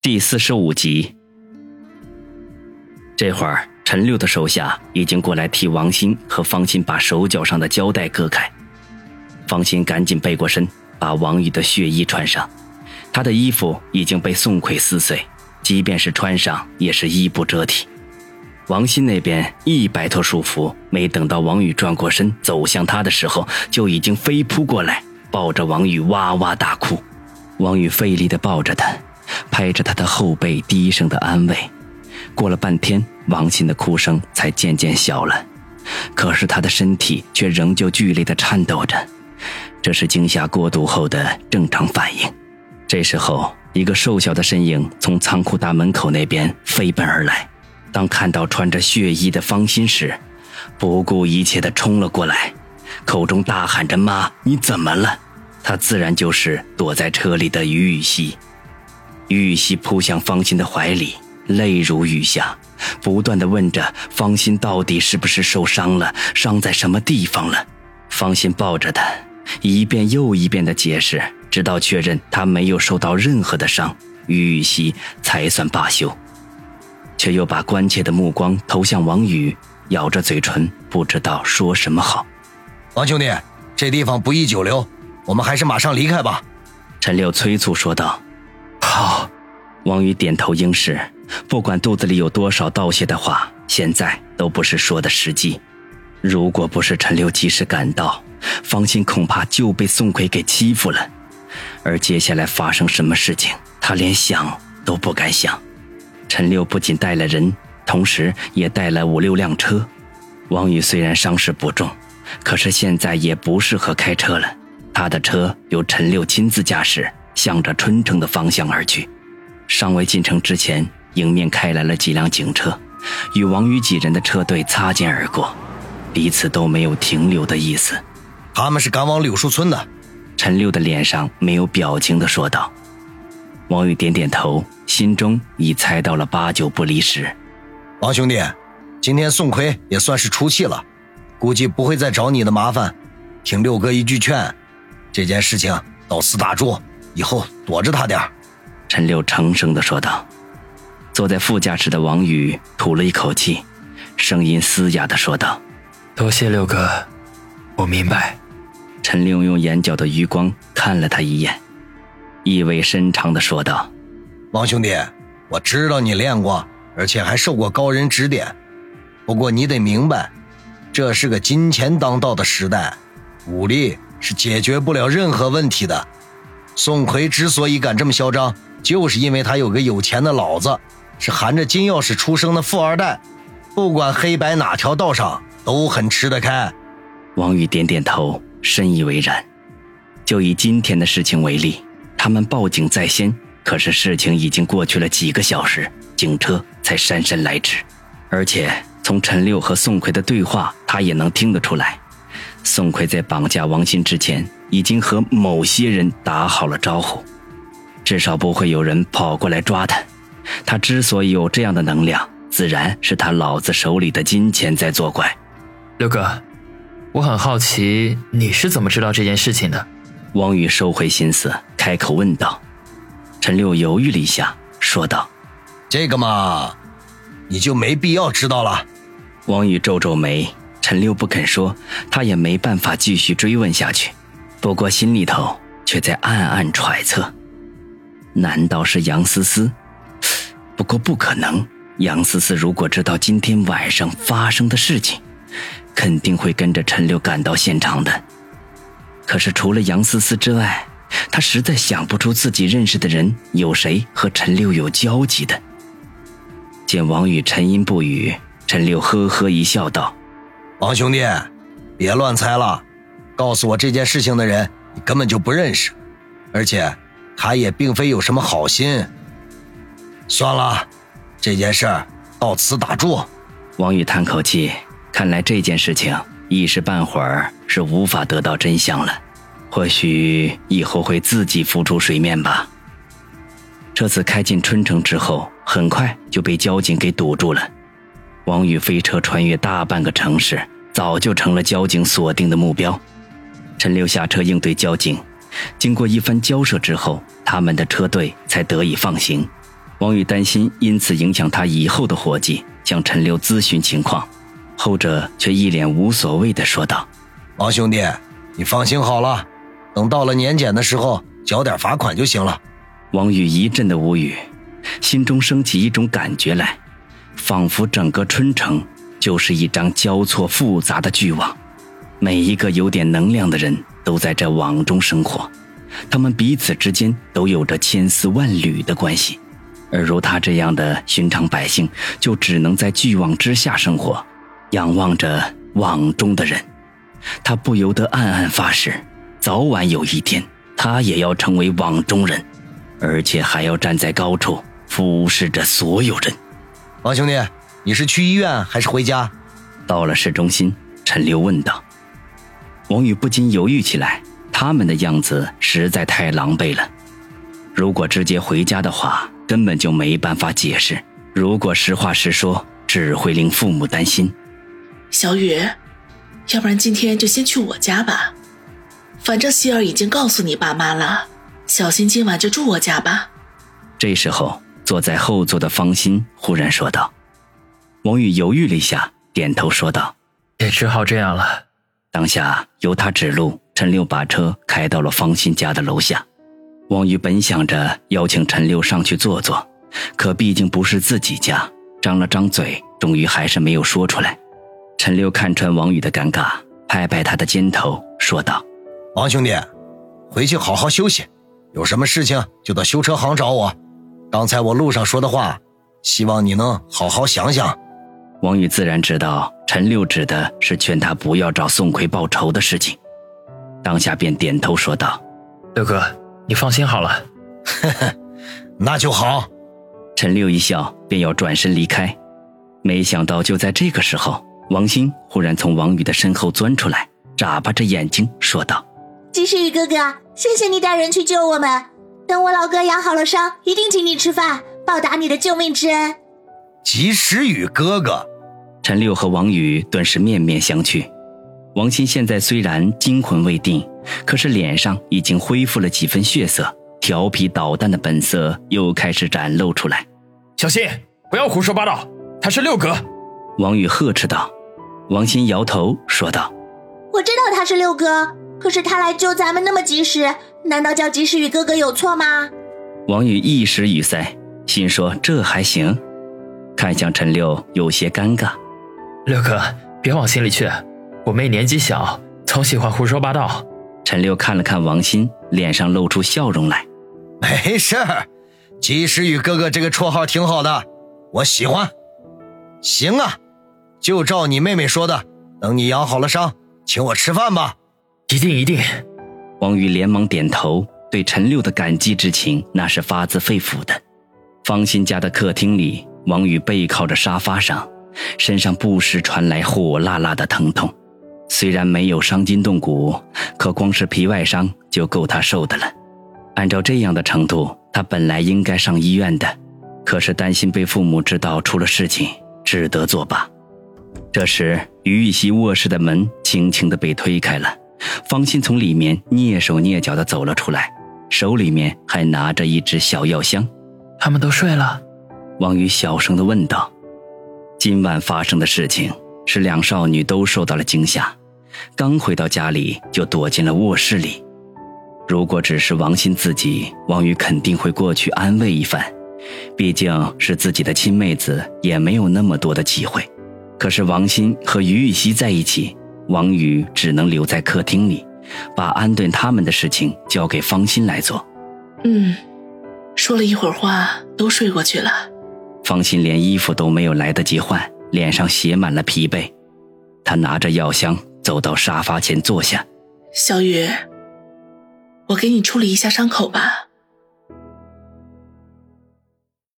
第四十五集，这会儿陈六的手下已经过来替王鑫和方心把手脚上的胶带割开。方心赶紧背过身，把王宇的血衣穿上。他的衣服已经被宋奎撕碎，即便是穿上也是衣不遮体。王鑫那边一摆脱束缚，没等到王宇转过身走向他的时候，就已经飞扑过来，抱着王宇哇哇大哭。王宇费力地抱着他。拍着他的后背，低声的安慰。过了半天，王鑫的哭声才渐渐小了，可是他的身体却仍旧剧烈的颤抖着，这是惊吓过度后的正常反应。这时候，一个瘦小的身影从仓库大门口那边飞奔而来，当看到穿着血衣的方心时，不顾一切的冲了过来，口中大喊着：“妈，你怎么了？”他自然就是躲在车里的于雨溪。于雨溪扑向方心的怀里，泪如雨下，不断的问着方心到底是不是受伤了，伤在什么地方了。方心抱着他，一遍又一遍的解释，直到确认他没有受到任何的伤，于雨溪才算罢休，却又把关切的目光投向王宇，咬着嘴唇，不知道说什么好。王兄弟，这地方不宜久留，我们还是马上离开吧。陈六催促说道。王宇点头应是。不管肚子里有多少道谢的话，现在都不是说的时机。如果不是陈六及时赶到，方心恐怕就被宋奎给欺负了。而接下来发生什么事情，他连想都不敢想。陈六不仅带了人，同时也带了五六辆车。王宇虽然伤势不重，可是现在也不适合开车了。他的车由陈六亲自驾驶。向着春城的方向而去，尚未进城之前，迎面开来了几辆警车，与王宇几人的车队擦肩而过，彼此都没有停留的意思。他们是赶往柳树村的。陈六的脸上没有表情的说道。王宇点点头，心中已猜到了八九不离十。王兄弟，今天宋奎也算是出气了，估计不会再找你的麻烦。听六哥一句劝，这件事情到此打住。以后躲着他点陈六诚声的说道。坐在副驾驶的王宇吐了一口气，声音嘶哑的说道：“多谢六哥，我明白。”陈六用眼角的余光看了他一眼，意味深长的说道：“王兄弟，我知道你练过，而且还受过高人指点。不过你得明白，这是个金钱当道的时代，武力是解决不了任何问题的。”宋奎之所以敢这么嚣张，就是因为他有个有钱的老子，是含着金钥匙出生的富二代，不管黑白哪条道上都很吃得开。王宇点点头，深以为然。就以今天的事情为例，他们报警在先，可是事情已经过去了几个小时，警车才姗姗来迟，而且从陈六和宋奎的对话，他也能听得出来。宋奎在绑架王鑫之前，已经和某些人打好了招呼，至少不会有人跑过来抓他。他之所以有这样的能量，自然是他老子手里的金钱在作怪。六哥，我很好奇你是怎么知道这件事情的？王宇收回心思，开口问道。陈六犹豫了一下，说道：“这个嘛，你就没必要知道了。”王宇皱皱眉。陈六不肯说，他也没办法继续追问下去。不过心里头却在暗暗揣测：难道是杨思思？不过不可能。杨思思如果知道今天晚上发生的事情，肯定会跟着陈六赶到现场的。可是除了杨思思之外，他实在想不出自己认识的人有谁和陈六有交集的。见王宇沉吟不语，陈六呵呵一笑，道。王兄弟，别乱猜了。告诉我这件事情的人，你根本就不认识，而且他也并非有什么好心。算了，这件事到此打住。王宇叹口气，看来这件事情一时半会儿是无法得到真相了。或许以后会自己浮出水面吧。车子开进春城之后，很快就被交警给堵住了。王宇飞车穿越大半个城市，早就成了交警锁定的目标。陈六下车应对交警，经过一番交涉之后，他们的车队才得以放行。王宇担心因此影响他以后的活计，向陈六咨询情况，后者却一脸无所谓的说道：“王兄弟，你放心好了，等到了年检的时候，交点罚款就行了。”王宇一阵的无语，心中升起一种感觉来，仿佛整个春城就是一张交错复杂的巨网，每一个有点能量的人都在这网中生活，他们彼此之间都有着千丝万缕的关系。而如他这样的寻常百姓，就只能在巨网之下生活，仰望着网中的人。他不由得暗暗发誓，早晚有一天，他也要成为网中人，而且还要站在高处俯视着所有人。王兄弟，你是去医院还是回家？到了市中心，陈六问道。王宇不禁犹豫起来，他们的样子实在太狼狈了。如果直接回家的话，根本就没办法解释。如果实话实说，只会令父母担心。小雨，要不然今天就先去我家吧。反正希儿已经告诉你爸妈了，小新今晚就住我家吧。这时候，坐在后座的方心忽然说道。王宇犹豫了一下，点头说道：“也只好这样了。”当下由他指路，陈六把车开到了方心家的楼下。王宇本想着邀请陈六上去坐坐，可毕竟不是自己家，张了张嘴，终于还是没有说出来。陈六看穿王宇的尴尬，拍拍他的肩头，说道：“王兄弟，回去好好休息，有什么事情就到修车行找我。刚才我路上说的话，希望你能好好想想。”王宇自然知道陈六指的是劝他不要找宋奎报仇的事情，当下便点头说道：“六哥。”你放心好了，呵呵，那就好。陈六一笑，便要转身离开，没想到就在这个时候，王鑫忽然从王宇的身后钻出来，眨巴着眼睛说道：“及时雨哥哥，谢谢你带人去救我们。等我老哥养好了伤，一定请你吃饭，报答你的救命之恩。”及时雨哥哥，陈六和王宇顿时面面相觑。王鑫现在虽然惊魂未定。可是脸上已经恢复了几分血色，调皮捣蛋的本色又开始展露出来。小心，不要胡说八道！他是六哥。王宇呵斥道。王鑫摇头说道：“我知道他是六哥，可是他来救咱们那么及时，难道叫及时雨哥哥有错吗？”王宇一时语塞，心说这还行，看向陈六有些尴尬。六哥，别往心里去，我妹年纪小，总喜欢胡说八道。陈六看了看王鑫，脸上露出笑容来。没事儿，及时雨哥哥这个绰号挺好的，我喜欢。行啊，就照你妹妹说的，等你养好了伤，请我吃饭吧。一定一定。王宇连忙点头，对陈六的感激之情那是发自肺腑的。方心家的客厅里，王宇背靠着沙发上，身上不时传来火辣辣的疼痛。虽然没有伤筋动骨，可光是皮外伤就够他受的了。按照这样的程度，他本来应该上医院的，可是担心被父母知道出了事情，只得作罢。这时，于玉溪卧室的门轻轻地被推开了，方心从里面蹑手蹑脚地走了出来，手里面还拿着一只小药箱。他们都睡了，王宇小声地问道：“今晚发生的事情。”是两少女都受到了惊吓，刚回到家里就躲进了卧室里。如果只是王鑫自己，王宇肯定会过去安慰一番，毕竟是自己的亲妹子，也没有那么多的机会。可是王鑫和于玉溪在一起，王宇只能留在客厅里，把安顿他们的事情交给方心来做。嗯，说了一会儿话，都睡过去了。方心连衣服都没有来得及换。脸上写满了疲惫，他拿着药箱走到沙发前坐下。小雨，我给你处理一下伤口吧。